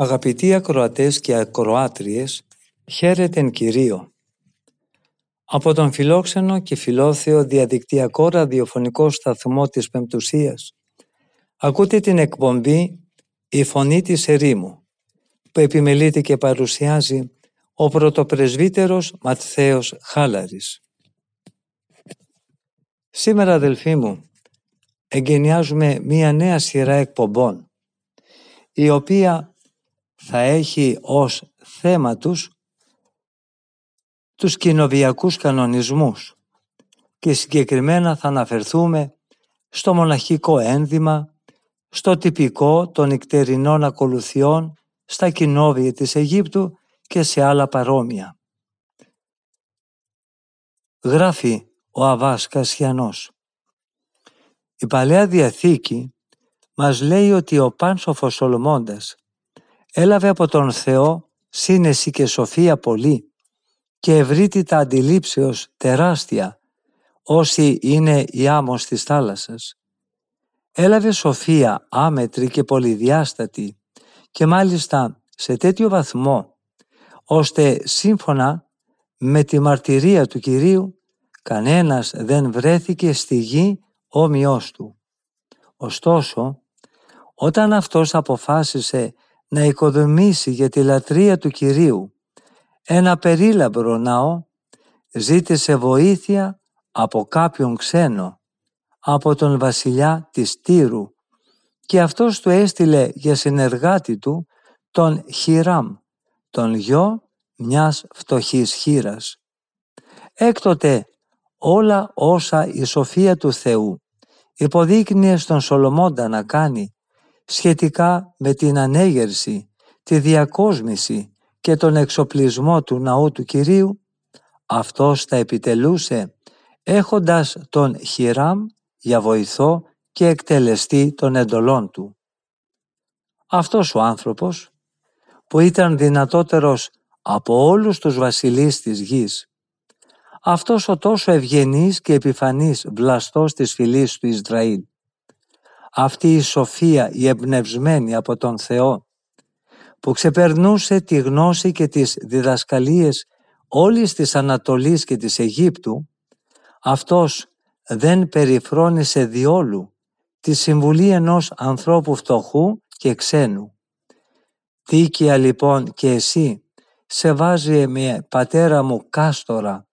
Αγαπητοί ακροατές και ακροάτριες, χαίρετεν Κυρίο. Από τον φιλόξενο και φιλόθεο διαδικτυακό ραδιοφωνικό σταθμό της Πεμπτουσίας, ακούτε την εκπομπή «Η Φωνή της Ερήμου», που επιμελείται και παρουσιάζει ο πρωτοπρεσβύτερος Ματθαίος Χάλαρης. Σήμερα αδελφοί μου, εγκαινιάζουμε μία νέα σειρά εκπομπών, η οποία θα έχει ως θέμα τους τους κοινοβιακούς κανονισμούς και συγκεκριμένα θα αναφερθούμε στο μοναχικό ένδυμα, στο τυπικό των νυχτερινών ακολουθιών στα κοινόβια της Αιγύπτου και σε άλλα παρόμοια. Γράφει ο Αβάς Κασιανός. Η Παλαιά Διαθήκη μας λέει ότι ο Πάνσοφος Σολομώντας έλαβε από τον Θεό σύνεση και σοφία πολύ και ευρύτητα αντιλήψεως τεράστια όσοι είναι η άμμος της θάλασσας. Έλαβε σοφία άμετρη και πολυδιάστατη και μάλιστα σε τέτοιο βαθμό ώστε σύμφωνα με τη μαρτυρία του Κυρίου κανένας δεν βρέθηκε στη γη όμοιός του. Ωστόσο, όταν αυτός αποφάσισε να οικοδομήσει για τη λατρεία του Κυρίου ένα περίλαμπρο ναό, ζήτησε βοήθεια από κάποιον ξένο, από τον βασιλιά της Τύρου και αυτός του έστειλε για συνεργάτη του τον Χιράμ, τον γιο μιας φτωχής χείρας. Έκτοτε όλα όσα η σοφία του Θεού υποδείκνυε στον Σολομώντα να κάνει σχετικά με την ανέγερση, τη διακόσμηση και τον εξοπλισμό του ναού του Κυρίου, αυτός τα επιτελούσε έχοντας τον Χιράμ για βοηθό και εκτελεστή των εντολών του. Αυτός ο άνθρωπος που ήταν δυνατότερος από όλους τους βασιλείς της γης, αυτός ο τόσο ευγενής και επιφανής βλαστός της φυλής του Ισραήλ, αυτή η σοφία η εμπνευσμένη από τον Θεό που ξεπερνούσε τη γνώση και τις διδασκαλίες όλης της Ανατολής και της Αιγύπτου, αυτός δεν περιφρόνησε διόλου τη συμβουλή ενός ανθρώπου φτωχού και ξένου. Δίκαια λοιπόν και εσύ σε βάζει με πατέρα μου κάστορα,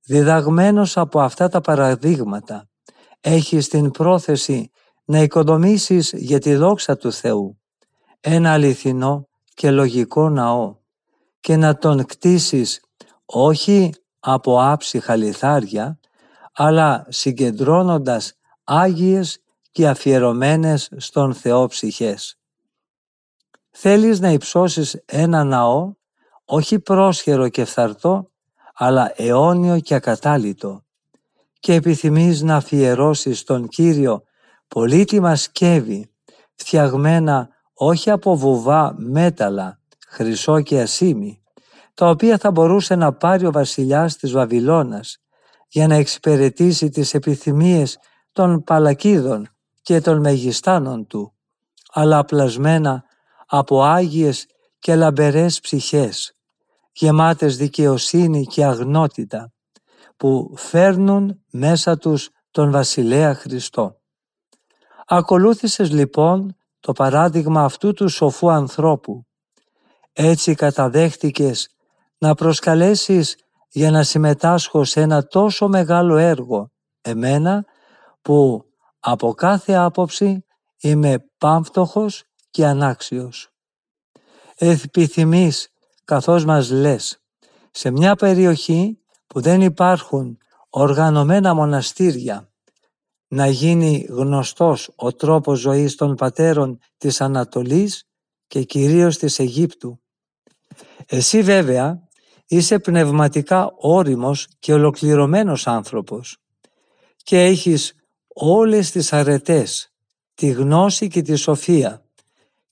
διδαγμένος από αυτά τα παραδείγματα, έχεις την πρόθεση να οικοδομήσεις για τη δόξα του Θεού ένα αληθινό και λογικό ναό και να τον κτίσεις όχι από άψυχα λιθάρια, αλλά συγκεντρώνοντας άγιες και αφιερωμένες στον Θεό ψυχές. Θέλεις να υψώσεις ένα ναό, όχι πρόσχερο και φθαρτό, αλλά αιώνιο και ακατάλητο και επιθυμείς να αφιερώσεις τον Κύριο πολύτιμα σκεύη, φτιαγμένα όχι από βουβά μέταλλα, χρυσό και ασίμι, τα οποία θα μπορούσε να πάρει ο βασιλιάς της Βαβυλώνας για να εξυπηρετήσει τις επιθυμίες των παλακίδων και των μεγιστάνων του, αλλά απλασμένα από άγιες και λαμπερές ψυχές, γεμάτες δικαιοσύνη και αγνότητα, που φέρνουν μέσα τους τον Βασιλέα Χριστό. Ακολούθησες λοιπόν το παράδειγμα αυτού του σοφού ανθρώπου. Έτσι καταδέχτηκες να προσκαλέσεις για να συμμετάσχω σε ένα τόσο μεγάλο έργο, εμένα που από κάθε άποψη είμαι πάμφτωχος και ανάξιος. Επιθυμείς, καθώς μας λες, σε μια περιοχή που δεν υπάρχουν οργανωμένα μοναστήρια, να γίνει γνωστός ο τρόπος ζωής των πατέρων της Ανατολής και κυρίως της Αιγύπτου. Εσύ βέβαια είσαι πνευματικά όριμος και ολοκληρωμένος άνθρωπος και έχεις όλες τις αρετές, τη γνώση και τη σοφία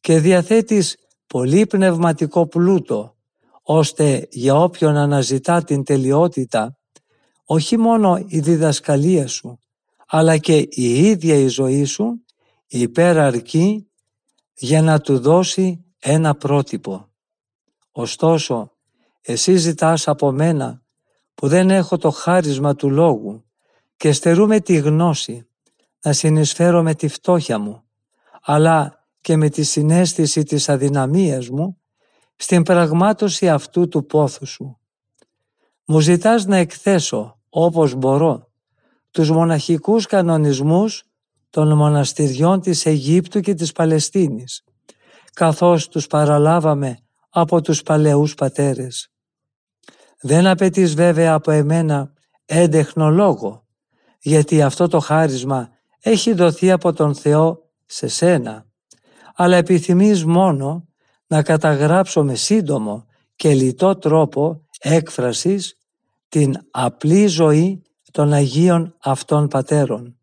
και διαθέτεις πολύ πνευματικό πλούτο ώστε για όποιον αναζητά την τελειότητα όχι μόνο η διδασκαλία σου αλλά και η ίδια η ζωή σου υπεραρκεί για να του δώσει ένα πρότυπο. Ωστόσο, εσύ ζητάς από μένα που δεν έχω το χάρισμα του λόγου και στερούμε τη γνώση να συνεισφέρω με τη φτώχεια μου, αλλά και με τη συνέστηση της αδυναμίας μου στην πραγμάτωση αυτού του πόθου σου. Μου ζητάς να εκθέσω όπως μπορώ τους μοναχικούς κανονισμούς των μοναστηριών της Αιγύπτου και της Παλαιστίνης, καθώς τους παραλάβαμε από τους παλαιούς πατέρες. Δεν απαιτείς βέβαια από εμένα έντεχνο λόγο, γιατί αυτό το χάρισμα έχει δοθεί από τον Θεό σε σένα, αλλά επιθυμείς μόνο να καταγράψω με σύντομο και λιτό τρόπο έκφρασης την απλή ζωή των Αγίων αυτών πατέρων.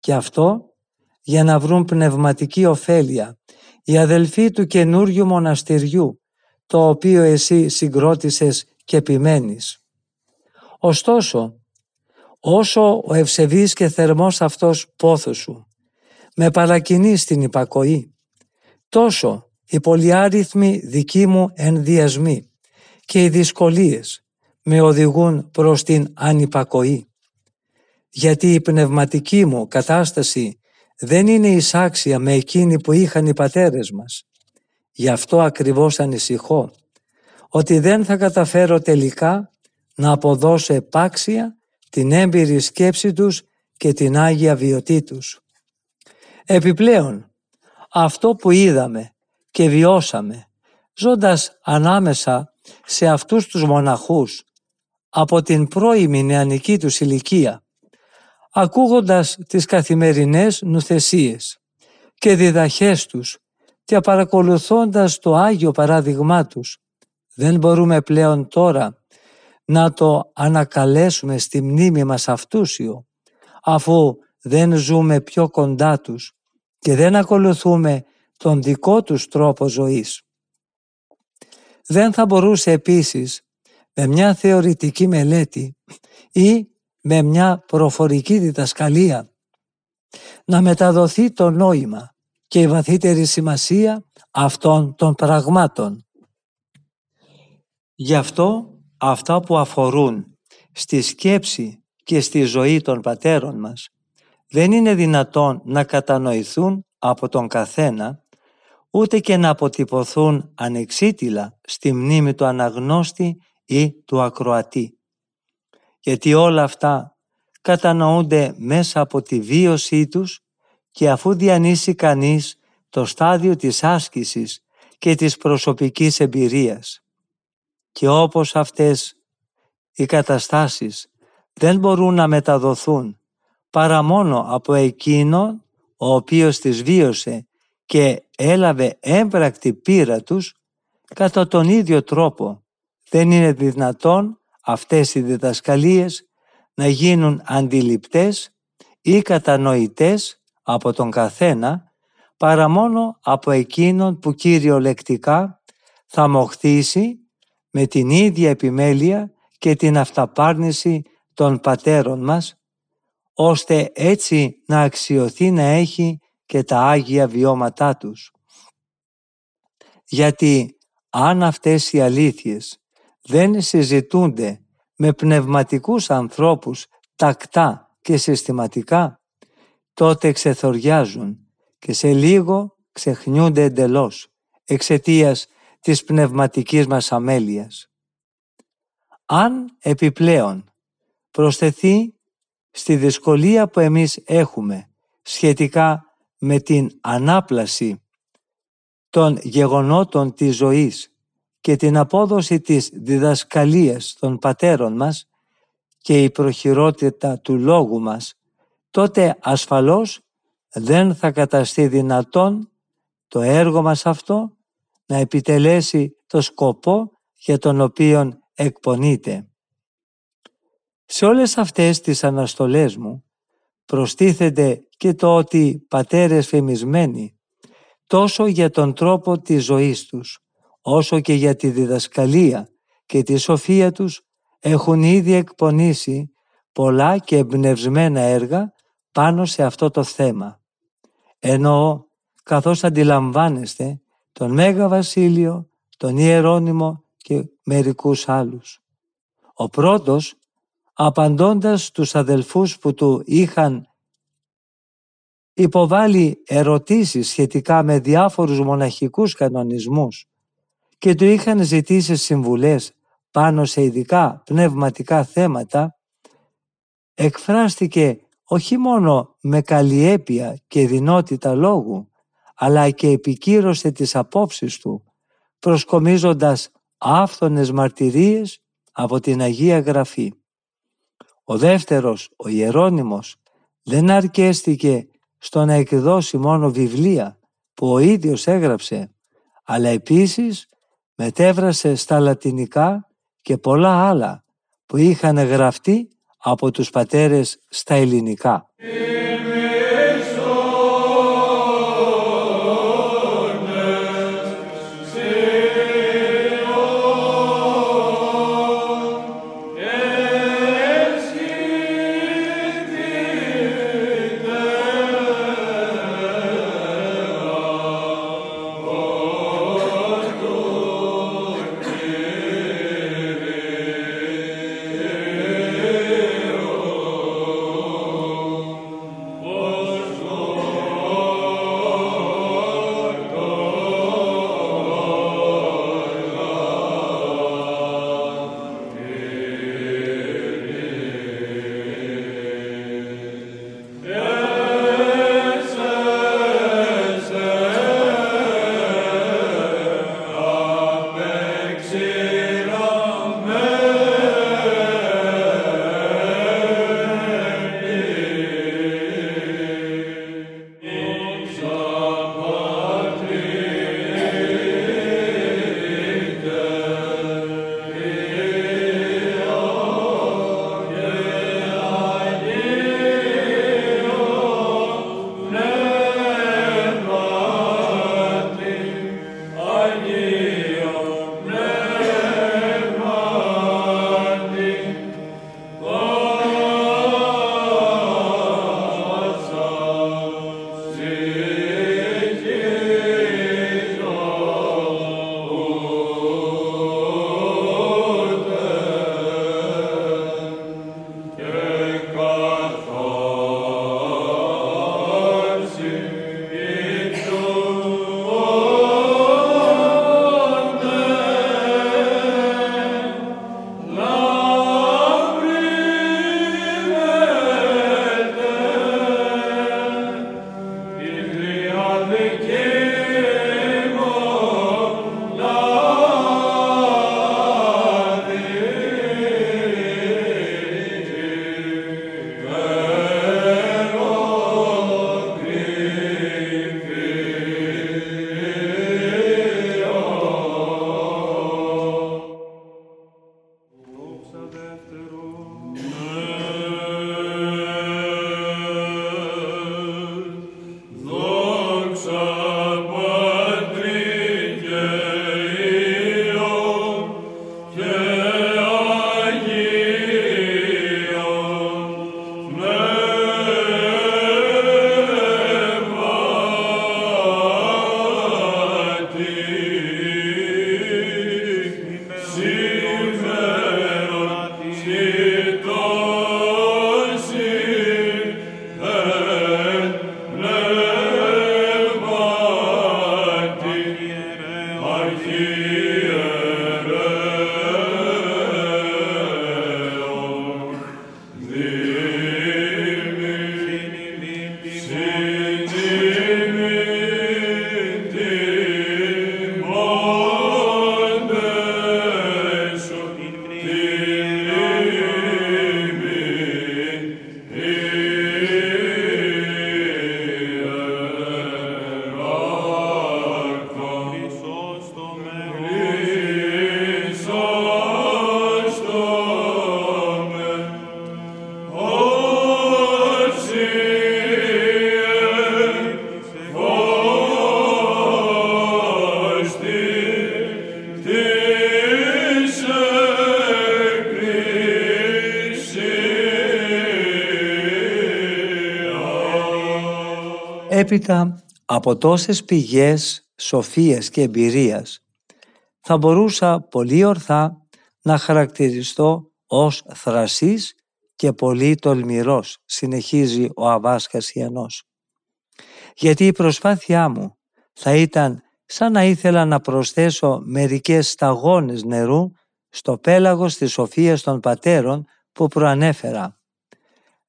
Και αυτό για να βρουν πνευματική ωφέλεια οι αδελφοί του καινούριου μοναστηριού, το οποίο εσύ συγκρότησες και επιμένεις. Ωστόσο, όσο ο ευσεβής και θερμός αυτός πόθος σου με παρακινεί στην υπακοή, τόσο οι πολυάριθμοι δικοί μου ενδιασμοί και οι δυσκολίες με οδηγούν προς την ανυπακοή. Γιατί η πνευματική μου κατάσταση δεν είναι εισάξια με εκείνη που είχαν οι πατέρες μας. Γι' αυτό ακριβώς ανησυχώ ότι δεν θα καταφέρω τελικά να αποδώσω επάξια την έμπειρη σκέψη τους και την Άγια βιωτή τους. Επιπλέον, αυτό που είδαμε και βιώσαμε ζώντας ανάμεσα σε αυτούς τους μοναχούς από την πρώιμη νεανική τους ηλικία, ακούγοντας τις καθημερινές νουθεσίες και διδαχές τους και παρακολουθώντας το Άγιο παράδειγμά τους, δεν μπορούμε πλέον τώρα να το ανακαλέσουμε στη μνήμη μας αυτούσιο, αφού δεν ζούμε πιο κοντά τους και δεν ακολουθούμε τον δικό τους τρόπο ζωής. Δεν θα μπορούσε επίσης με μια θεωρητική μελέτη ή με μια προφορική διδασκαλία να μεταδοθεί το νόημα και η βαθύτερη σημασία αυτών των πραγμάτων. Γι' αυτό αυτά που αφορούν στη σκέψη και στη ζωή των πατέρων μας δεν είναι δυνατόν να κατανοηθούν από τον καθένα ούτε και να αποτυπωθούν ανεξίτηλα στη μνήμη του αναγνώστη ή του ακροατή. Γιατί όλα αυτά κατανοούνται μέσα από τη βίωσή τους και αφού διανύσει κανείς το στάδιο της άσκησης και της προσωπικής εμπειρίας. Και όπως αυτές οι καταστάσεις δεν μπορούν να μεταδοθούν παρά μόνο από εκείνον ο οποίος τις βίωσε και έλαβε έμπρακτη πείρα τους, κατά τον ίδιο τρόπο δεν είναι δυνατόν αυτές οι διδασκαλίες να γίνουν αντιληπτές ή κατανοητές από τον καθένα παρά μόνο από εκείνον που κυριολεκτικά θα μοχθήσει με την ίδια επιμέλεια και την αυταπάρνηση των πατέρων μας, ώστε έτσι να αξιωθεί να έχει και τα Άγια βιώματά τους. Γιατί αν αυτές οι αλήθειες δεν συζητούνται με πνευματικούς ανθρώπους τακτά και συστηματικά, τότε ξεθοριάζουν και σε λίγο ξεχνιούνται εντελώς εξαιτίας της πνευματικής μας αμέλειας. Αν επιπλέον προσθεθεί στη δυσκολία που εμείς έχουμε σχετικά με την ανάπλαση των γεγονότων της ζωής και την απόδοση της διδασκαλίας των πατέρων μας και η προχειρότητα του λόγου μας τότε ασφαλώς δεν θα καταστεί δυνατόν το έργο μας αυτό να επιτελέσει το σκοπό για τον οποίο εκπονείται. Σε όλες αυτές τις αναστολές μου προστίθεται και το ότι πατέρες φημισμένοι τόσο για τον τρόπο της ζωής τους όσο και για τη διδασκαλία και τη σοφία τους έχουν ήδη εκπονήσει πολλά και εμπνευσμένα έργα πάνω σε αυτό το θέμα. Ενώ καθώς αντιλαμβάνεστε τον Μέγα Βασίλειο, τον Ιερώνυμο και μερικούς άλλους. Ο πρώτος, απαντώντας τους αδελφούς που του είχαν υποβάλει ερωτήσεις σχετικά με διάφορους μοναχικούς κανονισμούς και του είχαν ζητήσει συμβουλές πάνω σε ειδικά πνευματικά θέματα, εκφράστηκε όχι μόνο με καλλιέπεια και δυνότητα λόγου, αλλά και επικύρωσε τις απόψεις του, προσκομίζοντας άφθονες μαρτυρίες από την Αγία Γραφή. Ο δεύτερος, ο Ιερώνυμος, δεν αρκέστηκε στο να εκδώσει μόνο βιβλία που ο ίδιος έγραψε, αλλά επίσης μετέβρασε στα λατινικά και πολλά άλλα που είχαν γραφτεί από τους πατέρες στα ελληνικά. Έπειτα από τόσες πηγές σοφίας και εμπειρίας θα μπορούσα πολύ ορθά να χαρακτηριστώ ως θρασής και πολύ τολμηρός, συνεχίζει ο Αβάς Κασιανός. Γιατί η προσπάθειά μου θα ήταν σαν να ήθελα να προσθέσω μερικές σταγόνες νερού στο πέλαγος της σοφίας των πατέρων που προανέφερα.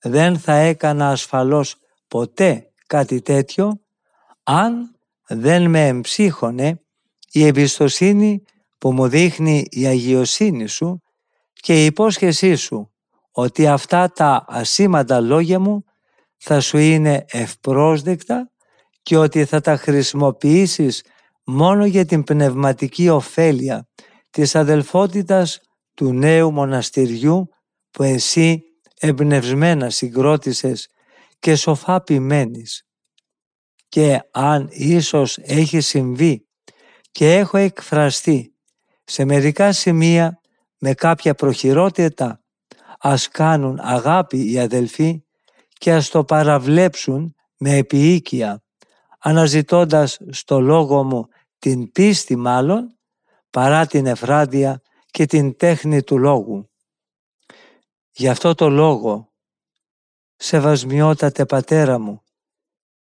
Δεν θα έκανα ασφαλώς ποτέ κάτι τέτοιο αν δεν με εμψύχωνε η εμπιστοσύνη που μου δείχνει η αγιοσύνη σου και η υπόσχεσή σου ότι αυτά τα ασήμαντα λόγια μου θα σου είναι ευπρόσδεκτα και ότι θα τα χρησιμοποιήσεις μόνο για την πνευματική ωφέλεια της αδελφότητας του νέου μοναστηριού που εσύ εμπνευσμένα συγκρότησες και σοφά ποιμένεις. Και αν ίσως έχει συμβεί και έχω εκφραστεί σε μερικά σημεία με κάποια προχειρότητα, ας κάνουν αγάπη οι αδελφοί και ας το παραβλέψουν με επιοίκεια, αναζητώντας στο λόγο μου την πίστη μάλλον, παρά την εφράδια και την τέχνη του λόγου. Γι' αυτό το λόγο, σεβασμιότατε πατέρα μου,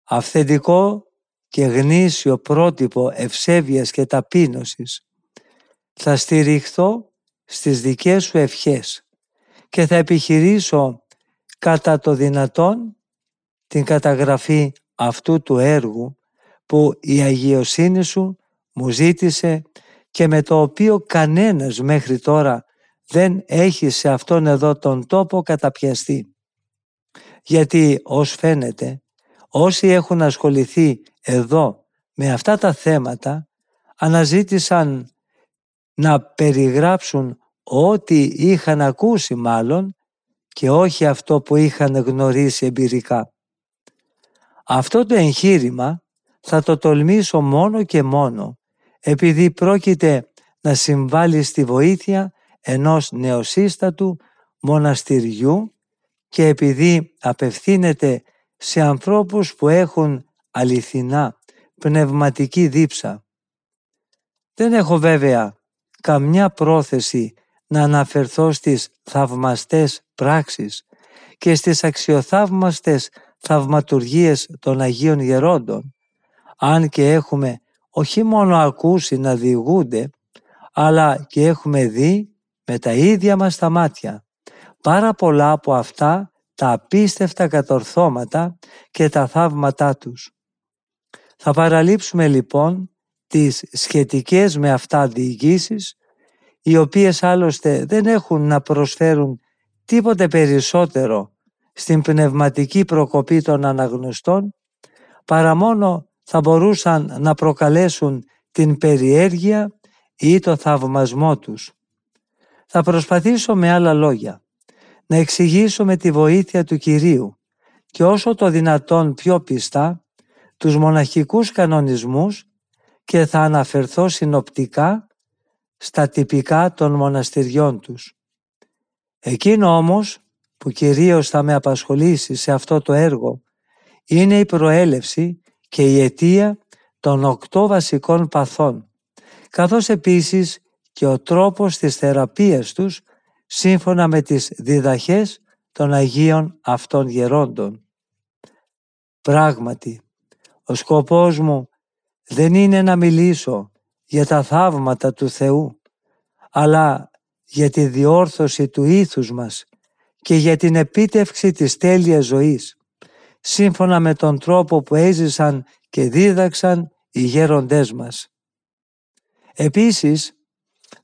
αυθεντικό και γνήσιο πρότυπο ευσέβειας και ταπείνωσης, θα στηριχθώ στις δικές σου ευχές και θα επιχειρήσω κατά το δυνατόν την καταγραφή αυτού του έργου που η αγιοσύνη σου μου ζήτησε και με το οποίο κανένας μέχρι τώρα δεν έχει σε αυτόν εδώ τον τόπο καταπιαστεί. Γιατί ως φαίνεται όσοι έχουν ασχοληθεί εδώ με αυτά τα θέματα αναζήτησαν να περιγράψουν ό,τι είχαν ακούσει μάλλον και όχι αυτό που είχαν γνωρίσει εμπειρικά. Αυτό το εγχείρημα θα το τολμήσω μόνο και μόνο επειδή πρόκειται να συμβάλλει στη βοήθεια ενός νεοσύστατου μοναστηριού και επειδή απευθύνεται σε ανθρώπους που έχουν αληθινά πνευματική δίψα. Δεν έχω βέβαια καμιά πρόθεση να αναφερθώ στις θαυμαστές πράξεις και στις αξιοθαύμαστες θαυματουργίες των Αγίων Γερόντων, αν και έχουμε όχι μόνο ακούσει να διηγούνται, αλλά και έχουμε δει με τα ίδια μας τα μάτια πάρα πολλά από αυτά τα απίστευτα κατορθώματα και τα θαύματά τους. Θα παραλείψουμε λοιπόν τις σχετικές με αυτά διηγήσεις, οι οποίες άλλωστε δεν έχουν να προσφέρουν τίποτε περισσότερο στην πνευματική προκοπή των αναγνωστών, παρά μόνο θα μπορούσαν να προκαλέσουν την περιέργεια ή το θαυμασμό τους. Θα προσπαθήσω με άλλα λόγια να εξηγήσω με τη βοήθεια του Κυρίου και όσο το δυνατόν πιο πιστά τους μοναχικούς κανονισμούς και θα αναφερθώ συνοπτικά στα τυπικά των μοναστηριών τους. Εκείνο όμως που κυρίως θα με απασχολήσει σε αυτό το έργο είναι η προέλευση και η αιτία των οκτώ βασικών παθών, καθώς επίσης και ο τρόπος της θεραπείας τους σύμφωνα με τις διδαχές των Αγίων αυτών γερόντων. Πράγματι, ο σκοπός μου δεν είναι να μιλήσω για τα θαύματα του Θεού, αλλά για τη διόρθωση του ήθους μας και για την επίτευξη της τέλειας ζωής, σύμφωνα με τον τρόπο που έζησαν και δίδαξαν οι γέροντές μας. Επίσης,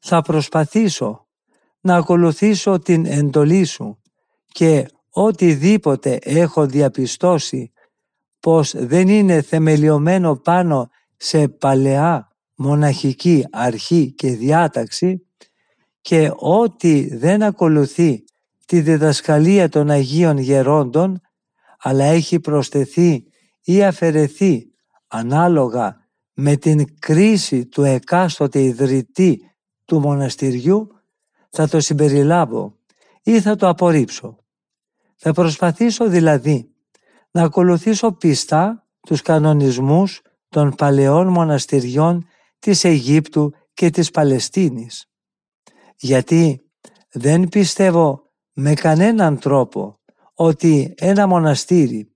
θα προσπαθήσω να ακολουθήσω την εντολή σου και οτιδήποτε έχω διαπιστώσει πως δεν είναι θεμελιωμένο πάνω σε παλαιά μοναχική αρχή και διάταξη και ό,τι δεν ακολουθεί τη διδασκαλία των Αγίων Γερόντων αλλά έχει προσθεθεί ή αφαιρεθεί ανάλογα με την κρίση του εκάστοτε ιδρυτή του μοναστηριού θα το συμπεριλάβω ή θα το απορρίψω. Θα προσπαθήσω δηλαδή να ακολουθήσω πιστά τους κανονισμούς των παλαιών μοναστηριών της Αιγύπτου και της Παλαιστίνης. Γιατί δεν πιστεύω με κανέναν τρόπο ότι ένα μοναστήρι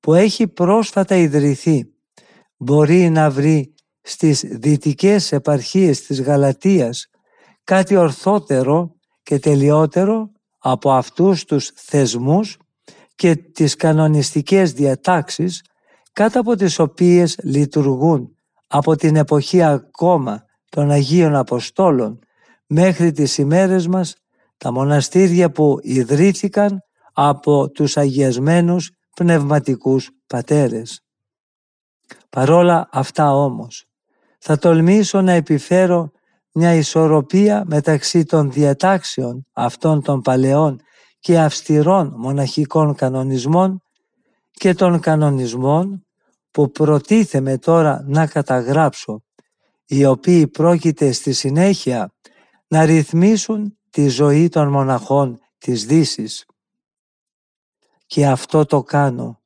που έχει πρόσφατα ιδρυθεί μπορεί να βρει στις δυτικές επαρχίες της Γαλατίας κάτι ορθότερο και τελειότερο από αυτούς τους θεσμούς και τις κανονιστικές διατάξεις κάτω από τις οποίες λειτουργούν από την εποχή ακόμα των Αγίων Αποστόλων μέχρι τις ημέρες μας τα μοναστήρια που ιδρύθηκαν από τους αγιασμένους πνευματικούς πατέρες. Παρόλα αυτά όμως, θα τολμήσω να επιφέρω μια ισορροπία μεταξύ των διατάξεων αυτών των παλαιών και αυστηρών μοναχικών κανονισμών και των κανονισμών που προτίθεμαι τώρα να καταγράψω, οι οποίοι πρόκειται στη συνέχεια να ρυθμίσουν τη ζωή των μοναχών της δύσης. Και αυτό το κάνω,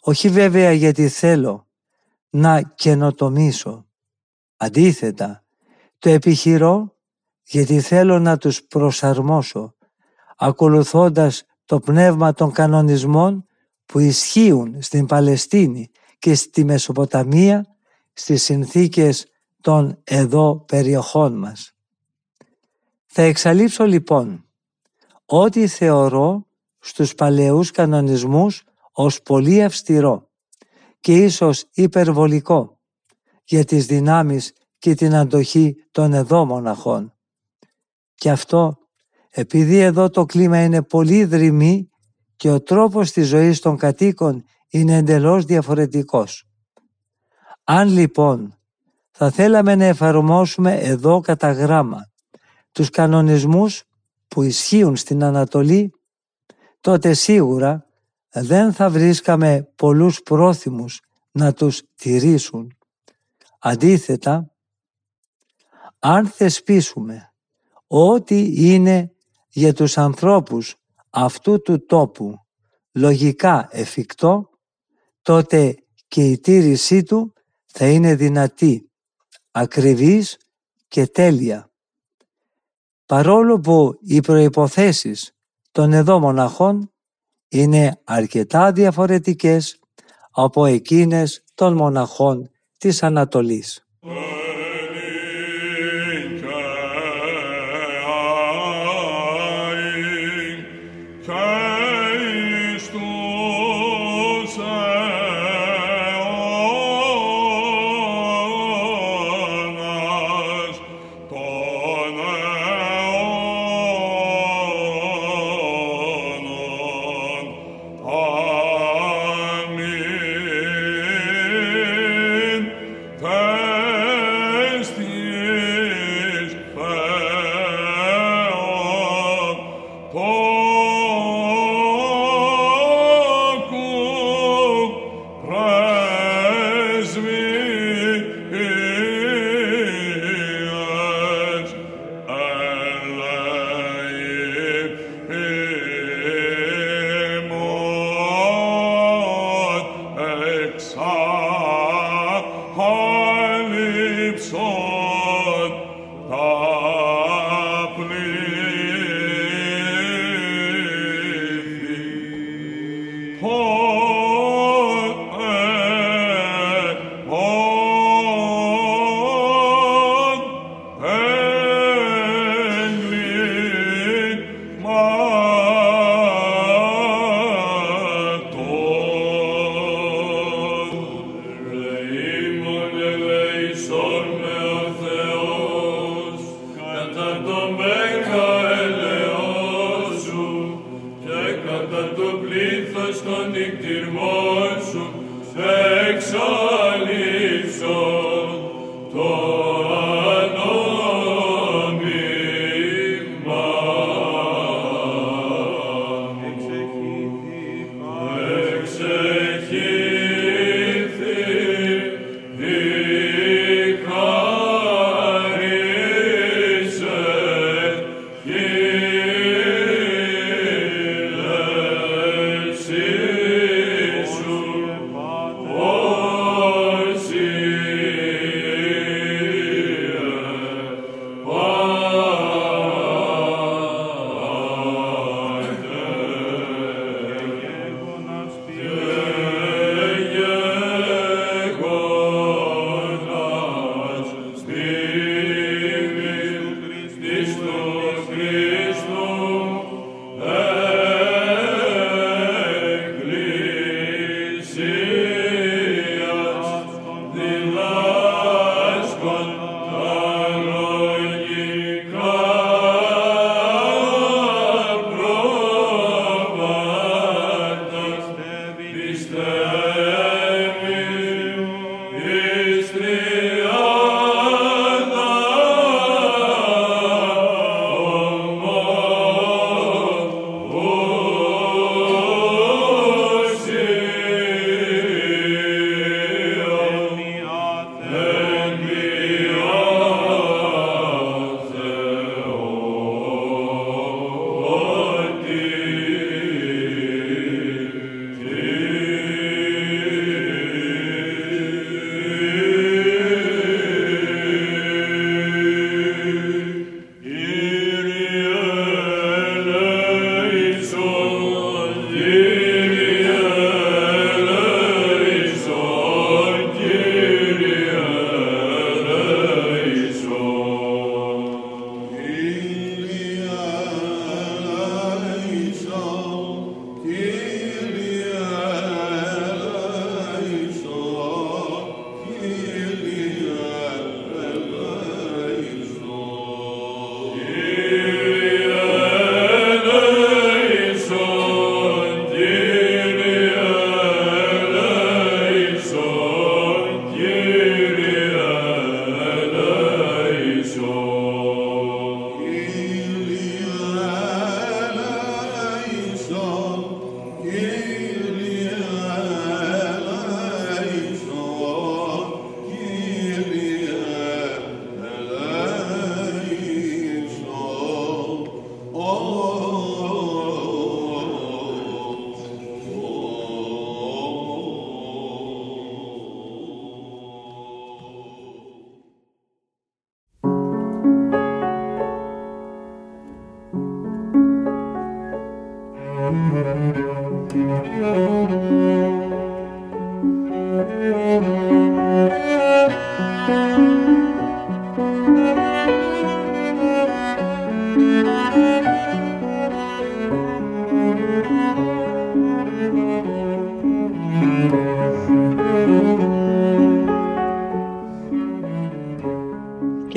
όχι βέβαια γιατί θέλω να καινοτομήσω. Αντίθετα, το επιχειρώ γιατί θέλω να τους προσαρμόσω, ακολουθώντας το πνεύμα των κανονισμών που ισχύουν στην Παλαιστίνη και στη Μεσοποταμία στις συνθήκες των εδώ περιοχών μας. Θα εξαλείψω λοιπόν ό,τι θεωρώ στους παλαιούς κανονισμούς ως πολύ αυστηρό και ίσως υπερβολικό για τις δυνάμεις και την αντοχή των εδώ μοναχών. Και αυτό επειδή εδώ το κλίμα είναι πολύ δρυμή και ο τρόπος της ζωής των κατοίκων είναι εντελώς διαφορετικός. Αν λοιπόν θα θέλαμε να εφαρμόσουμε εδώ κατά γράμμα τους κανονισμούς που ισχύουν στην Ανατολή, τότε σίγουρα δεν θα βρίσκαμε πολλούς πρόθυμους να τους τηρήσουν. Αντίθετα, αν θεσπίσουμε ό,τι είναι για τους ανθρώπους αυτού του τόπου λογικά εφικτό, τότε και η τήρησή του θα είναι δυνατή, ακριβής και τέλεια. Παρόλο που οι προϋποθέσεις των εδώ μοναχών είναι αρκετά διαφορετικές από εκείνες των μοναχών της Ανατολής.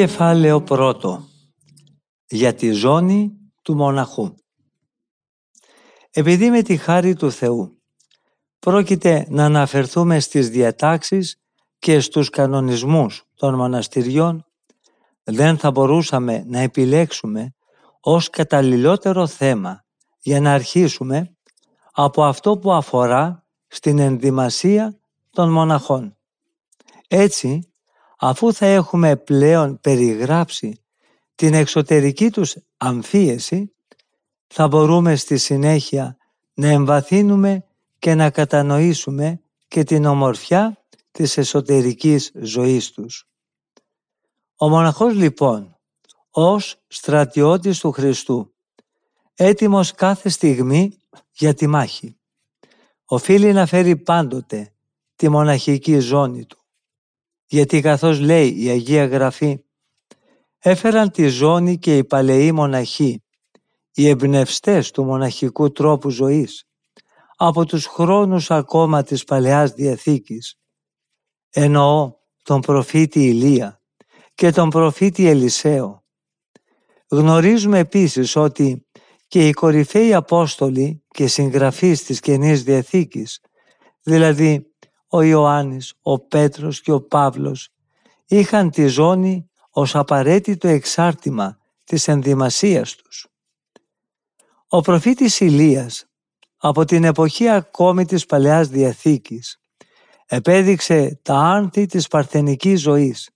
Κεφάλαιο πρώτο για τη ζώνη του μοναχού. Επειδή με τη χάρη του Θεού πρόκειται να αναφερθούμε στις διατάξεις και στους κανονισμούς των μοναστηριών, δεν θα μπορούσαμε να επιλέξουμε ως καταλληλότερο θέμα για να αρχίσουμε από αυτό που αφορά στην ενδυμασία των μοναχών. Έτσι, αφού θα έχουμε πλέον περιγράψει την εξωτερική τους αμφίεση, θα μπορούμε στη συνέχεια να εμβαθύνουμε και να κατανοήσουμε και την ομορφιά της εσωτερικής ζωής τους. Ο μοναχός λοιπόν, ως στρατιώτης του Χριστού, έτοιμος κάθε στιγμή για τη μάχη, οφείλει να φέρει πάντοτε τη μοναχική ζώνη του. Γιατί καθώς λέει η Αγία Γραφή, έφεραν τη ζώνη και οι παλαιοί μοναχοί, οι εμπνευστές του μοναχικού τρόπου ζωής, από τους χρόνους ακόμα της Παλαιάς Διαθήκης. Εννοώ τον προφήτη Ηλία και τον προφήτη Ελισαίο. Γνωρίζουμε επίσης ότι και οι κορυφαίοι Απόστολοι και συγγραφείς της Καινής Διαθήκης, δηλαδή ο Ιωάννης, ο Πέτρος και ο Παύλος, είχαν τη ζώνη ως απαραίτητο εξάρτημα της ενδυμασίας τους. Ο προφήτης Ηλίας από την εποχή ακόμη της Παλαιάς Διαθήκης επέδειξε τα άνθη της παρθενικής ζωής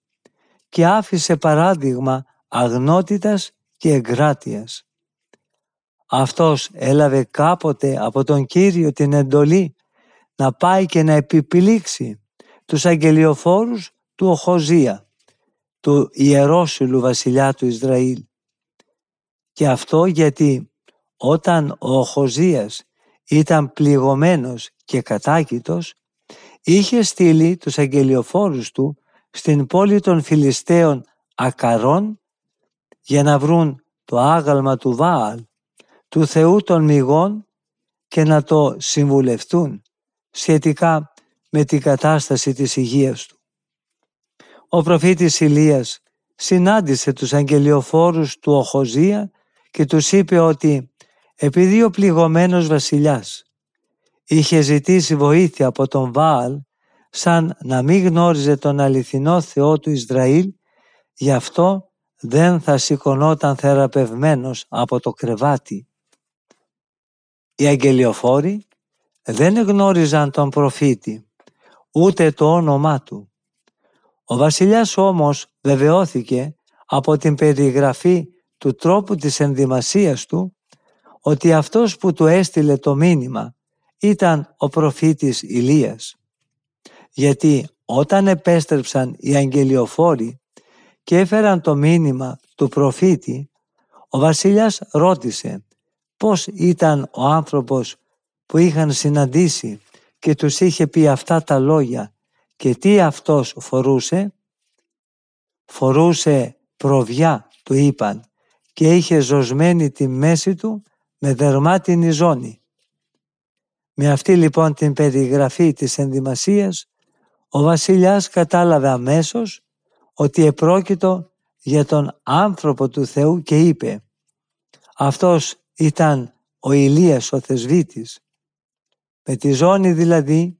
και άφησε παράδειγμα αγνότητας και εγκράτειας. Αυτός έλαβε κάποτε από τον Κύριο την εντολή να πάει και να επιπλήξει τους αγγελιοφόρους του Οχοζία, του ιερόσιλου βασιλιά του Ισραήλ. Και αυτό γιατί όταν ο Οχοζίας ήταν πληγωμένος και κατάκητος, είχε στείλει τους αγγελιοφόρους του στην πόλη των Φιλιστέων Ακαρών για να βρουν το άγαλμα του Βάαλ, του Θεού των Μηγών και να το συμβουλευτούν σχετικά με την κατάσταση της υγείας του. Ο προφήτης Ηλίας συνάντησε τους αγγελιοφόρους του Οχοζία και τους είπε ότι επειδή ο πληγωμένος βασιλιάς είχε ζητήσει βοήθεια από τον Βάαλ σαν να μην γνώριζε τον αληθινό Θεό του Ισραήλ, γι' αυτό δεν θα σηκωνόταν θεραπευμένος από το κρεβάτι. Οι αγγελιοφόροι δεν γνώριζαν τον προφήτη, ούτε το όνομά του. Ο βασιλιάς όμως βεβαιώθηκε από την περιγραφή του τρόπου της ενδυμασίας του ότι αυτός που του έστειλε το μήνυμα ήταν ο προφήτης Ηλίας. Γιατί όταν επέστρεψαν οι αγγελιοφόροι και έφεραν το μήνυμα του προφήτη, ο βασιλιάς ρώτησε πώς ήταν ο άνθρωπος που είχαν συναντήσει και τους είχε πει αυτά τα λόγια και τι αυτός φορούσε; Φορούσε προβιά, του είπαν, και είχε ζωσμένη τη μέση του με δερμάτινη ζώνη. Με αυτή λοιπόν την περιγραφή της ενδυμασίας, ο βασιλιάς κατάλαβε αμέσως ότι επρόκειτο για τον άνθρωπο του Θεού και είπε «Αυτός ήταν ο Ηλίας ο θεσβήτης». Με τη ζώνη δηλαδή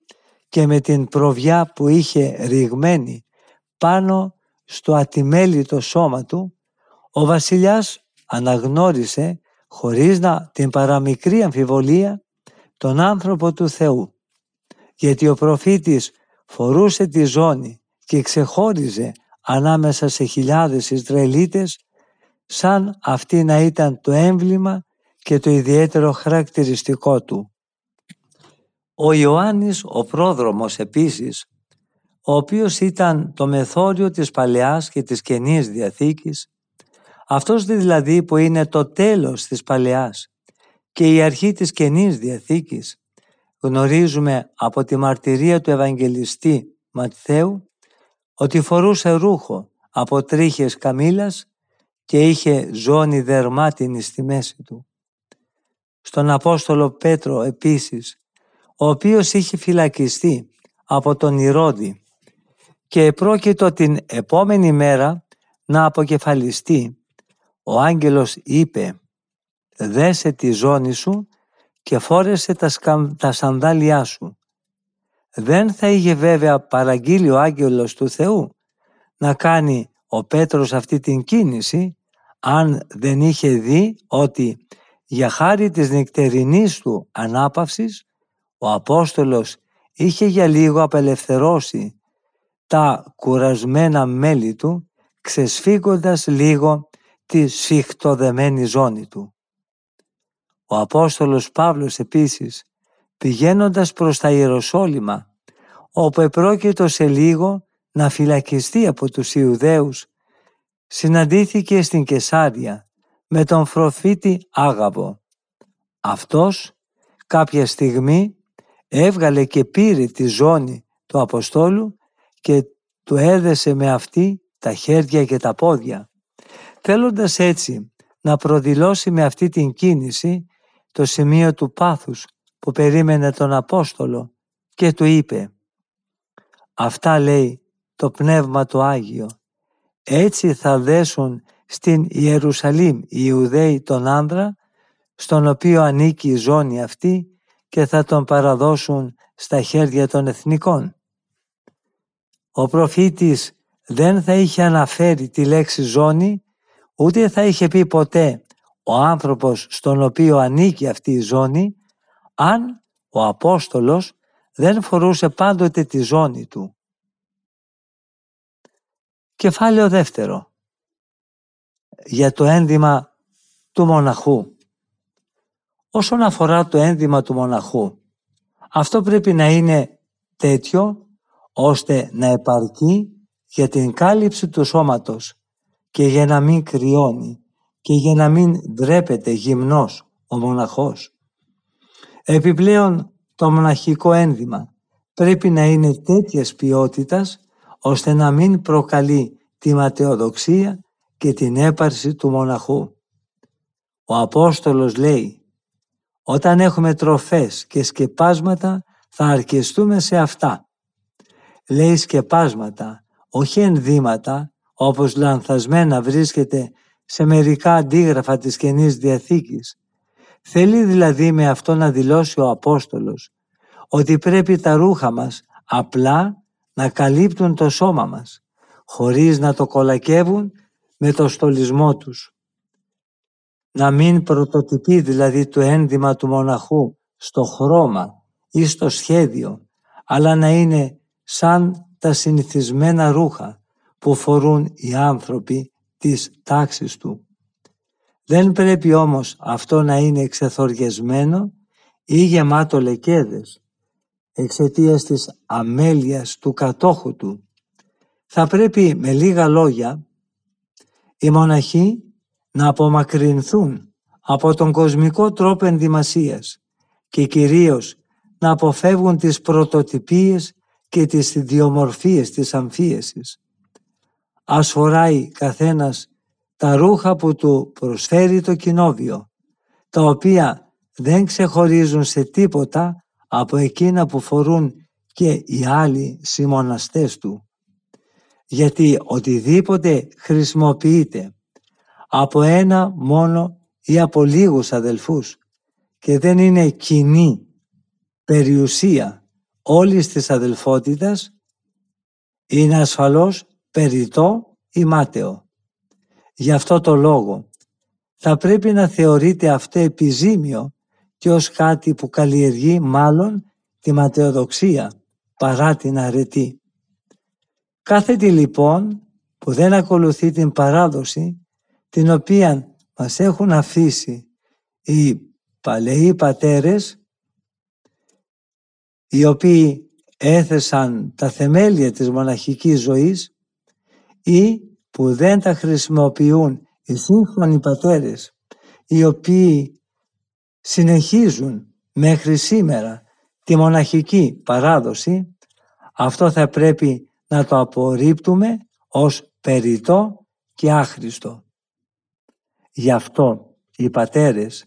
και με την προβιά που είχε ρηγμένη πάνω στο ατιμέλητο σώμα του, ο βασιλιάς αναγνώρισε χωρίς να την παραμικρή αμφιβολία τον άνθρωπο του Θεού. Γιατί ο προφήτης φορούσε τη ζώνη και ξεχώριζε ανάμεσα σε χιλιάδες Ισραηλίτες σαν αυτή να ήταν το έμβλημα και το ιδιαίτερο χαρακτηριστικό του. Ο Ιωάννης ο πρόδρομος επίσης, ο οποίος ήταν το μεθόριο της Παλαιάς και της Καινής Διαθήκης, αυτός δηλαδή που είναι το τέλος της Παλαιάς και η αρχή της Καινής Διαθήκης, γνωρίζουμε από τη μαρτυρία του Ευαγγελιστή Ματθαίου ότι φορούσε ρούχο από τρίχες καμήλας και είχε ζώνη δερμάτινη στη μέση του. Στον Απόστολο Πέτρο επίσης, ο οποίος είχε φυλακιστεί από τον Ηρώδη και επρόκειτο την επόμενη μέρα να αποκεφαλιστεί, ο άγγελος είπε «Δέσε τη ζώνη σου και φόρεσε τα, τα σανδάλια σου». Δεν θα είχε βέβαια παραγγείλει ο άγγελος του Θεού να κάνει ο Πέτρος αυτή την κίνηση αν δεν είχε δει ότι για χάρη της νεκτερινής του ανάπαυσης ο Απόστολος είχε για λίγο απελευθερώσει τα κουρασμένα μέλη του ξεσφίγγοντας λίγο τη σφιχτοδεμένη ζώνη του. Ο Απόστολος Παύλος επίσης πηγαίνοντας προς τα Ιεροσόλυμα όπου επρόκειτο σε λίγο να φυλακιστεί από τους Ιουδαίους συναντήθηκε στην Κεσάρια με τον προφήτη Άγαβο. Αυτός κάποια στιγμή έβγαλε και πήρε τη ζώνη του Αποστόλου και του έδεσε με αυτή τα χέρια και τα πόδια, θέλοντας έτσι να προδηλώσει με αυτή την κίνηση το σημείο του πάθους που περίμενε τον Απόστολο και του είπε «Αυτά λέει το Πνεύμα το Άγιο, έτσι θα δέσουν στην Ιερουσαλήμ οι Ιουδαίοι τον άνδρα στον οποίο ανήκει η ζώνη αυτή και θα τον παραδώσουν στα χέρια των εθνικών. Ο προφήτης δεν θα είχε αναφέρει τη λέξη ζώνη, ούτε θα είχε πει ποτέ ο άνθρωπος στον οποίο ανήκει αυτή η ζώνη, αν ο Απόστολος δεν φορούσε πάντοτε τη ζώνη του. Κεφάλαιο δεύτερο για το ένδυμα του μοναχού. Όσον αφορά το ένδυμα του μοναχού, αυτό πρέπει να είναι τέτοιο ώστε να επαρκεί για την κάλυψη του σώματος και για να μην κρυώνει και για να μην ντρέπεται γυμνός ο μοναχός. Επιπλέον το μοναχικό ένδυμα πρέπει να είναι τέτοιας ποιότητας ώστε να μην προκαλεί τη ματαιοδοξία και την έπαρση του μοναχού. Ο Απόστολος λέει «Όταν έχουμε τροφές και σκεπάσματα θα αρκεστούμε σε αυτά». Λέει σκεπάσματα, όχι ενδύματα, όπως λανθασμένα βρίσκεται σε μερικά αντίγραφα της Καινής Διαθήκης. Θέλει δηλαδή με αυτό να δηλώσει ο Απόστολος ότι πρέπει τα ρούχα μας απλά να καλύπτουν το σώμα μας, χωρίς να το κολακεύουν με το στολισμό τους. Να μην πρωτοτυπεί δηλαδή το ένδυμα του μοναχού στο χρώμα ή στο σχέδιο, αλλά να είναι σαν τα συνηθισμένα ρούχα που φορούν οι άνθρωποι της τάξης του. Δεν πρέπει όμως αυτό να είναι εξεθοριασμένο ή γεμάτο λεκέδες, εξαιτίας της αμέλειας του κατόχου του. Θα πρέπει με λίγα λόγια οι μοναχοί να απομακρυνθούν από τον κοσμικό τρόπο ενδυμασίας και κυρίως να αποφεύγουν τις πρωτοτυπίες και τις ιδιομορφίες της αμφίεσης. Ας φοράει καθένας τα ρούχα που του προσφέρει το κοινόβιο, τα οποία δεν ξεχωρίζουν σε τίποτα από εκείνα που φορούν και οι άλλοι συμμοναστές του γιατί οτιδήποτε χρησιμοποιείται από ένα μόνο ή από λίγους αδελφούς και δεν είναι κοινή περιουσία όλης της αδελφότητας είναι ασφαλώς περιττό ή μάταιο. Γι' αυτό το λόγο θα πρέπει να θεωρείται αυτό επιζήμιο και ως κάτι που καλλιεργεί μάλλον τη ματαιοδοξία παρά την αρετή. Κάθετη λοιπόν που δεν ακολουθεί την παράδοση την οποία μας έχουν αφήσει οι παλαιοί πατέρες οι οποίοι έθεσαν τα θεμέλια της μοναχικής ζωής ή που δεν τα χρησιμοποιούν οι σύγχρονοι πατέρες οι οποίοι συνεχίζουν μέχρι σήμερα τη μοναχική παράδοση αυτό θα πρέπει να το απορρίπτουμε ως περιττό και άχρηστο. Γι' αυτό οι πατέρες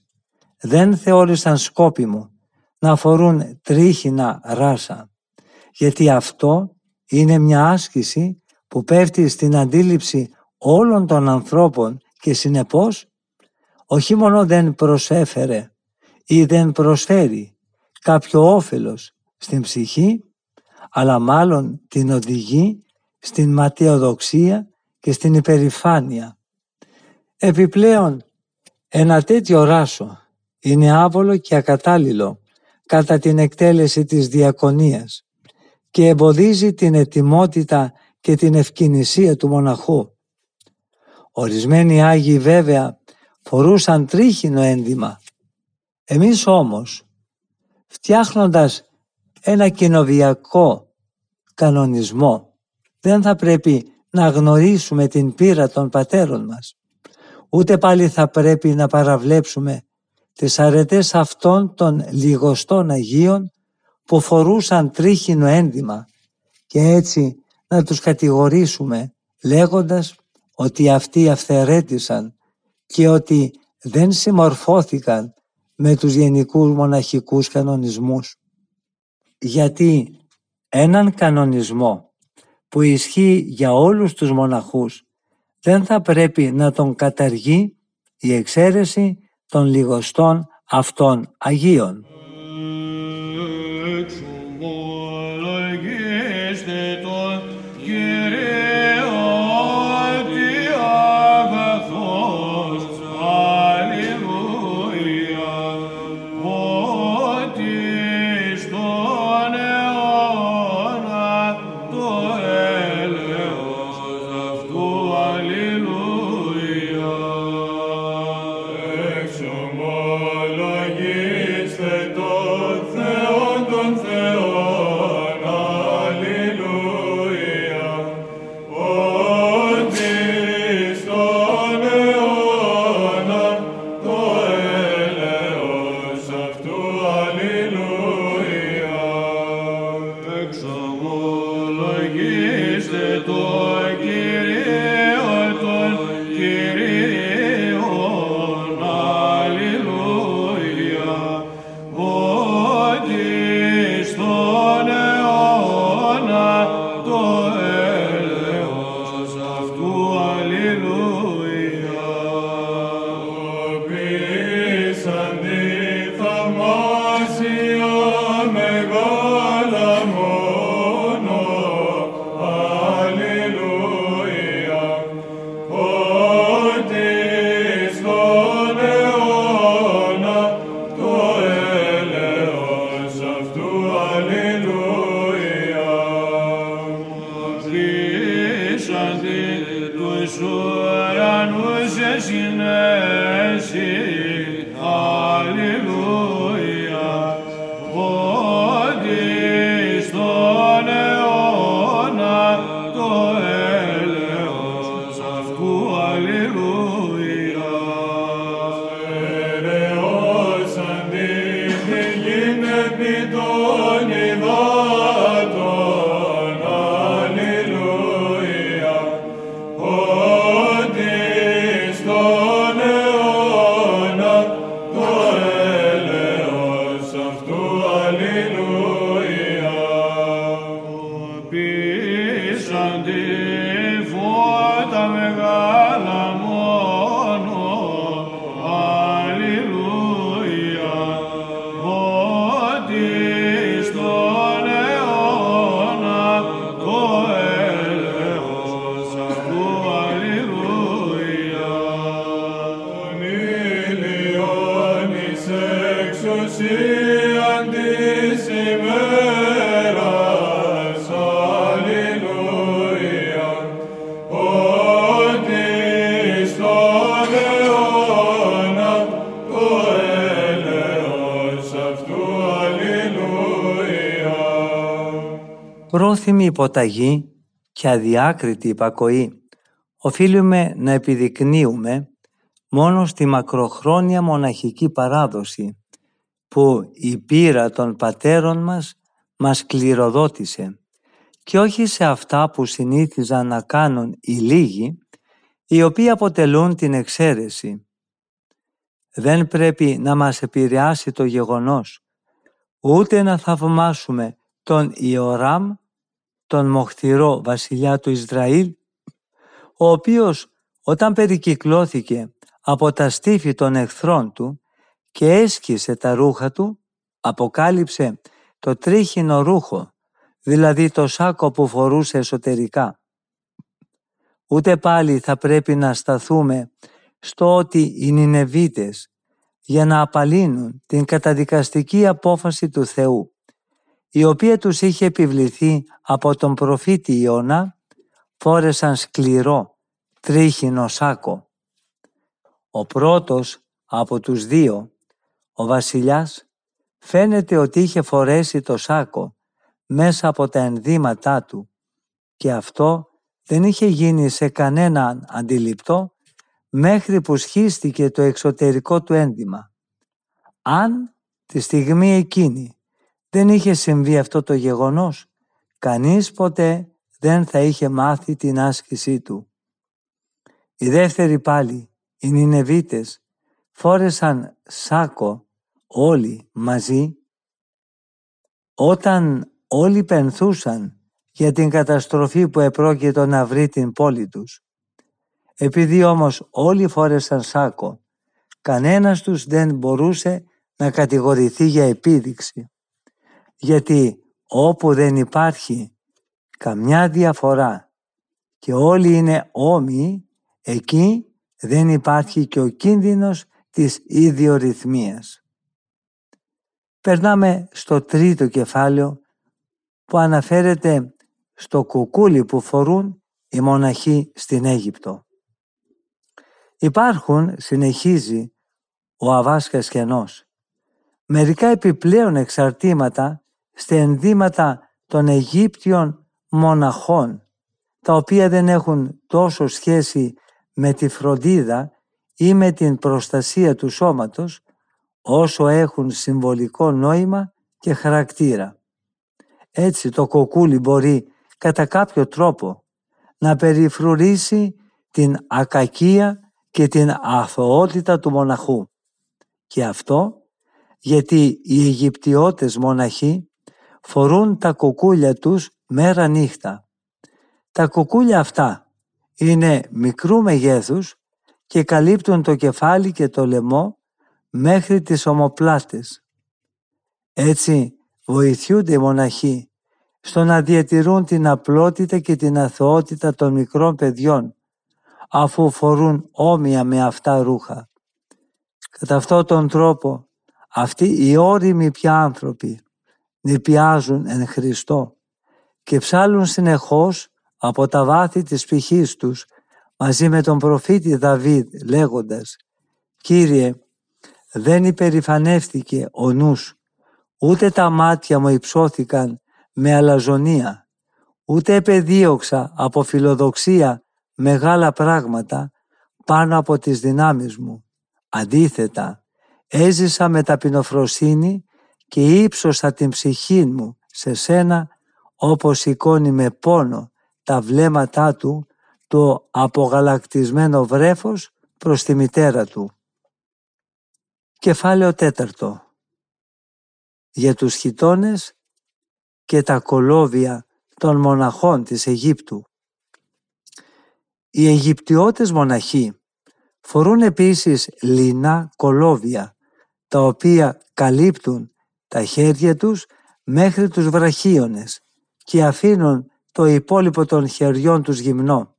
δεν θεώρησαν σκόπιμο να φορούν τρίχινα ράσα, γιατί αυτό είναι μια άσκηση που πέφτει στην αντίληψη όλων των ανθρώπων και συνεπώς όχι μόνο δεν προσέφερε ή δεν προσφέρει κάποιο όφελος στην ψυχή, αλλά μάλλον την οδηγεί στην ματιοδοξία και στην υπερηφάνεια. Επιπλέον, ένα τέτοιο ράσο είναι άβολο και ακατάλληλο κατά την εκτέλεση της διακονίας και εμποδίζει την ετοιμότητα και την ευκαινησία του μοναχού. Ορισμένοι Άγιοι βέβαια φορούσαν τρίχινο ένδυμα. Εμείς όμως, φτιάχνοντας ένα κοινοβιακό κανονισμό, δεν θα πρέπει να γνωρίσουμε την πείρα των πατέρων μας. Ούτε πάλι θα πρέπει να παραβλέψουμε τις αρετές αυτών των λιγοστών Αγίων που φορούσαν τρίχινο ένδυμα και έτσι να τους κατηγορήσουμε λέγοντας ότι αυτοί αυθαιρέτησαν και ότι δεν συμμορφώθηκαν με τους γενικούς μοναχικούς κανονισμούς. Γιατί έναν κανονισμό που ισχύει για όλους τους μοναχούς δεν θα πρέπει να τον καταργεί η εξαίρεση των λιγοστών αυτών Αγίων. Υποταγή και αδιάκριτη υπακοή οφείλουμε να επιδεικνύουμε μόνο στη μακροχρόνια μοναχική παράδοση που η πείρα των πατέρων μας μας κληροδότησε και όχι σε αυτά που συνήθιζαν να κάνουν οι λίγοι οι οποίοι αποτελούν την εξαίρεση. Δεν πρέπει να μας επηρεάσει το γεγονός ούτε να θαυμάσουμε τον Ιωράμ τον μοχθηρό βασιλιά του Ισραήλ, ο οποίος όταν περικυκλώθηκε από τα στήφη των εχθρών του και έσκησε τα ρούχα του, αποκάλυψε το τρίχινο ρούχο, δηλαδή το σάκο που φορούσε εσωτερικά. Ούτε πάλι θα πρέπει να σταθούμε στο ότι οι Νινεβίτες για να απαλύνουν την καταδικαστική απόφαση του Θεού, η οποία τους είχε επιβληθεί από τον προφήτη Ιώνα, φόρεσαν σκληρό, τρίχινο σάκο. Ο πρώτος από τους δύο, ο βασιλιάς, φαίνεται ότι είχε φορέσει το σάκο μέσα από τα ενδύματά του και αυτό δεν είχε γίνει σε κανέναν αντιληπτό μέχρι που σχίστηκε το εξωτερικό του ένδυμα. Αν τη στιγμή εκείνη δεν είχε συμβεί αυτό το γεγονός, κανείς ποτέ δεν θα είχε μάθει την άσκησή του. Οι δεύτεροι πάλι, οι Νινεβίτες, φόρεσαν σάκο όλοι μαζί. Όταν όλοι πενθούσαν για την καταστροφή που επρόκειτο να βρει την πόλη τους. Επειδή όμως όλοι φόρεσαν σάκο, κανένας τους δεν μπορούσε να κατηγορηθεί για επίδειξη. Γιατί όπου δεν υπάρχει καμιά διαφορά και όλοι είναι όμοιοι, εκεί δεν υπάρχει και ο κίνδυνος της ιδιορυθμίας. Περνάμε στο τρίτο κεφάλαιο που αναφέρεται στο κουκούλι που φορούν οι μοναχοί στην Αίγυπτο. Υπάρχουν, συνεχίζει ο Αβάς Κασιανός, μερικά επιπλέον εξαρτήματα στα ενδύματα των Αιγύπτιων μοναχών, τα οποία δεν έχουν τόσο σχέση με τη φροντίδα ή με την προστασία του σώματος, όσο έχουν συμβολικό νόημα και χαρακτήρα. Έτσι το κοκούλι μπορεί κατά κάποιο τρόπο να περιφρουρήσει την ακακία και την αθωότητα του μοναχού. Και αυτό γιατί οι Αιγυπτιώτες μοναχοί φορούν τα κουκούλια τους μέρα νύχτα. Τα κουκούλια αυτά είναι μικρού μεγέθους και καλύπτουν το κεφάλι και το λαιμό μέχρι τις ομοπλάτες. Έτσι βοηθούνται οι μοναχοί στο να διατηρούν την απλότητα και την αθωότητα των μικρών παιδιών αφού φορούν όμοια με αυτά ρούχα. Κατά αυτόν τον τρόπο αυτοί οι όριμοι πια άνθρωποι νηπιάζουν εν Χριστώ και ψάλουν συνεχώς από τα βάθη της ψυχής τους μαζί με τον προφήτη Δαβίδ λέγοντας «Κύριε, δεν υπερηφανεύτηκε ο νους, ούτε τα μάτια μου υψώθηκαν με αλαζονία, ούτε επεδίωξα από φιλοδοξία μεγάλα πράγματα πάνω από τις δυνάμεις μου. Αντίθετα, έζησα με ταπεινοφροσύνη και ύψωσα την ψυχή μου σε σένα όπως σηκώνει με πόνο τα βλέμματά του το απογαλακτισμένο βρέφος προς τη μητέρα του. Κεφάλαιο τέταρτο Για τους χιτώνες και τα κολόβια των μοναχών της Αιγύπτου. Οι Αιγυπτιώτες μοναχοί φορούν επίσης λινά κολόβια, τα οποία καλύπτουν τα χέρια τους μέχρι τους βραχίονες και αφήνουν το υπόλοιπο των χεριών τους γυμνό.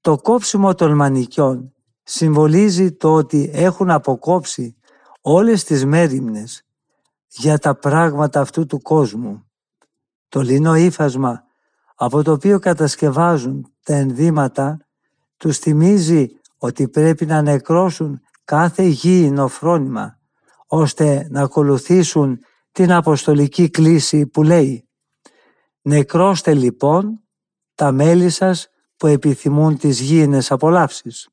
Το κόψιμο των μανικιών συμβολίζει το ότι έχουν αποκόψει όλες τις μέρημνες για τα πράγματα αυτού του κόσμου. Το λινό ύφασμα από το οποίο κατασκευάζουν τα ενδύματα τους θυμίζει ότι πρέπει να νεκρώσουν κάθε γήινο φρόνημα ώστε να ακολουθήσουν την αποστολική κλίση που λέει «Νεκρώστε λοιπόν τα μέλη σας που επιθυμούν τις γήινες απολαύσεις».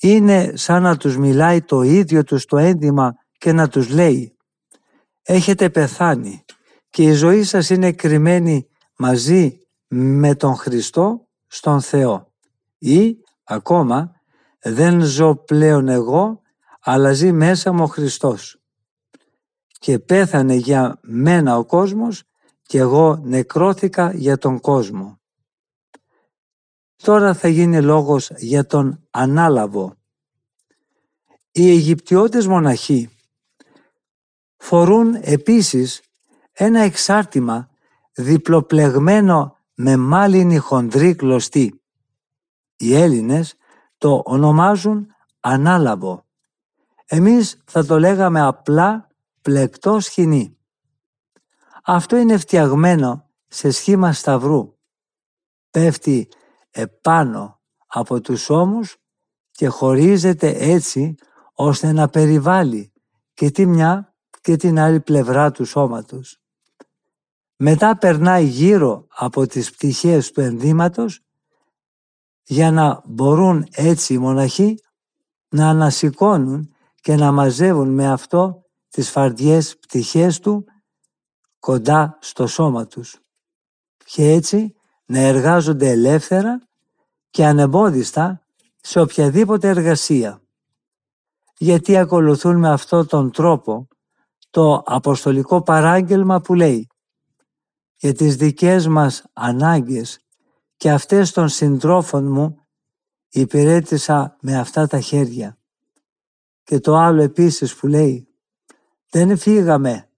Είναι σαν να τους μιλάει το ίδιο τους το ένδυμα και να τους λέει «Έχετε πεθάνει και η ζωή σας είναι κρυμμένη μαζί με τον Χριστό στον Θεό» ή ακόμα «Δεν ζω πλέον εγώ αλλά ζει μέσα μου ο Χριστός» και πέθανε για μένα ο κόσμος και εγώ νεκρώθηκα για τον κόσμο. Τώρα θα γίνει λόγος για τον ανάλαβο. Οι Αιγυπτιώτες μοναχοί φορούν επίσης ένα εξάρτημα διπλοπλεγμένο με μάλινη χοντρή κλωστή. Οι Έλληνες το ονομάζουν ανάλαβο. Εμείς θα το λέγαμε απλά πλεκτό σχοινί. Αυτό είναι φτιαγμένο σε σχήμα σταυρού. Πέφτει επάνω από τους ώμους και χωρίζεται έτσι ώστε να περιβάλλει και τη μια και την άλλη πλευρά του σώματος. Μετά περνάει γύρω από τις πτυχές του ενδύματος για να μπορούν έτσι οι μοναχοί να ανασηκώνουν και να μαζεύουν με αυτό τις φαρδιές πτυχές του κοντά στο σώμα τους και έτσι να εργάζονται ελεύθερα και ανεμπόδιστα σε οποιαδήποτε εργασία. Γιατί ακολουθούν με αυτό τον τρόπο το αποστολικό παράγγελμα που λέει «Για τις δικές μας ανάγκες και αυτές των συντρόφων μου υπηρέτησα με αυτά τα χέρια». Και το άλλο επίσης που λέει «Δεν φύγαμε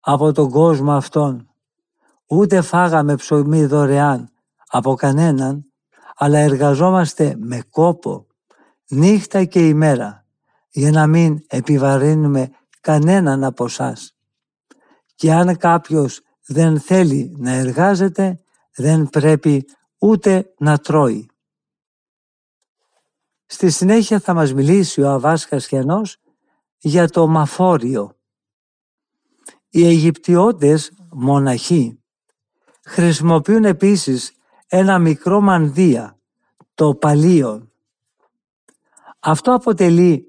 από τον κόσμο αυτόν, ούτε φάγαμε ψωμί δωρεάν από κανέναν, αλλά εργαζόμαστε με κόπο, νύχτα και ημέρα, για να μην επιβαρύνουμε κανέναν από εσάς. Και αν κάποιος δεν θέλει να εργάζεται, δεν πρέπει ούτε να τρώει. Στη συνέχεια θα μας μιλήσει ο Αβάς Χασιανός για το μαφόριο. Οι Αιγυπτιώτες μοναχοί χρησιμοποιούν επίσης ένα μικρό μανδύα, το παλίον. Αυτό αποτελεί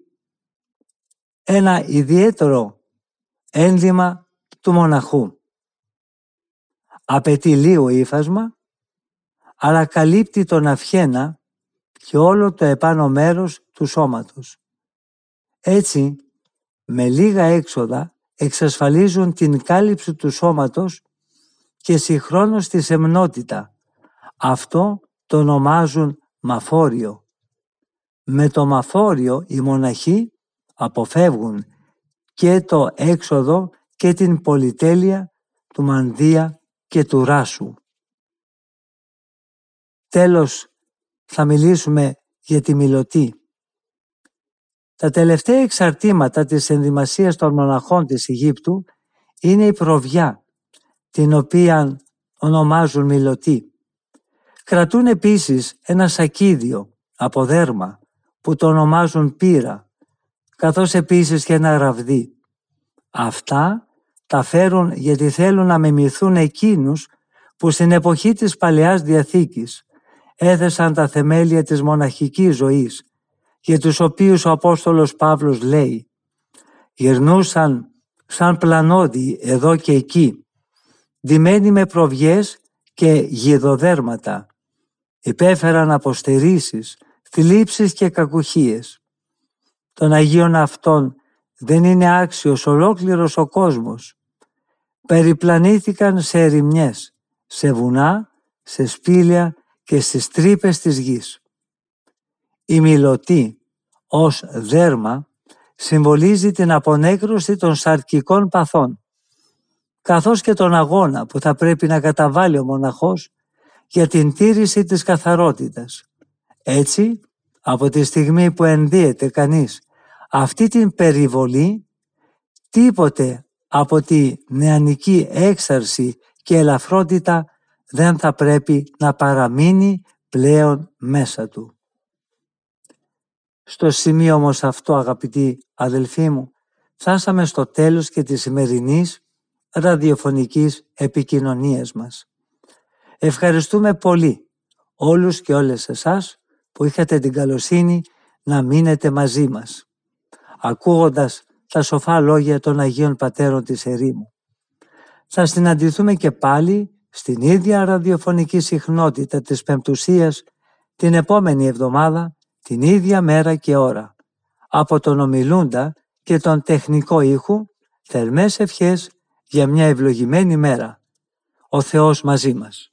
ένα ιδιαίτερο ένδυμα του μοναχού. Απαιτεί λίγο ύφασμα, αλλά καλύπτει τον αυχένα και όλο το επάνω μέρος του σώματος. Έτσι, με λίγα έξοδα εξασφαλίζουν την κάλυψη του σώματος και συγχρόνως τη σεμνότητα. Αυτό το ονομάζουν μαφόριο. Με το μαφόριο οι μοναχοί αποφεύγουν και το έξοδο και την πολυτέλεια του μανδύα και του ράσου. Τέλος, θα μιλήσουμε για τη μιλωτή. Τα τελευταία εξαρτήματα της ενδυμασίας των μοναχών της Αιγύπτου είναι η προβιά, την οποία ονομάζουν μιλωτή. Κρατούν επίσης ένα σακίδιο από δέρμα που το ονομάζουν πύρα καθώς επίσης και ένα ραβδί. Αυτά τα φέρουν γιατί θέλουν να μιμηθούν εκείνους που στην εποχή της Παλαιάς Διαθήκης έθεσαν τα θεμέλια της μοναχικής ζωής για τους οποίους ο Απόστολος Παύλος λέει «Γυρνούσαν σαν πλανόδι εδώ και εκεί, ντυμένοι με προβιές και γιδοδέρματα, υπέφεραν αποστερήσεις, θλίψεις και κακουχίες των Αγίων αυτών δεν είναι άξιος ολόκληρος ο κόσμος. Περιπλανήθηκαν σε ερημιές, σε βουνά, σε σπήλια και στις τρύπες της γης. Η μιλωτή ως δέρμα συμβολίζει την απονέκρωση των σαρκικών παθών, καθώς και τον αγώνα που θα πρέπει να καταβάλει ο μοναχός για την τήρηση της καθαρότητας. Έτσι, από τη στιγμή που ενδύεται κανείς αυτή την περιβολή, τίποτε από τη νεανική έξαρση και ελαφρότητα δεν θα πρέπει να παραμείνει πλέον μέσα του. Στο σημείο όμως αυτό αγαπητοί αδελφοί μου, φτάσαμε στο τέλος και της σημερινής ραδιοφωνικής επικοινωνίας μας. Ευχαριστούμε πολύ όλους και όλες εσάς που είχατε την καλοσύνη να μείνετε μαζί μας, ακούγοντας τα σοφά λόγια των Αγίων Πατέρων της Ερήμου. Θα συναντηθούμε και πάλι στην ίδια ραδιοφωνική συχνότητα της Πεμπτουσίας την επόμενη εβδομάδα, την ίδια μέρα και ώρα. Από τον ομιλούντα και τον τεχνικό ήχου, θερμές ευχές για μια ευλογημένη μέρα. Ο Θεός μαζί μας.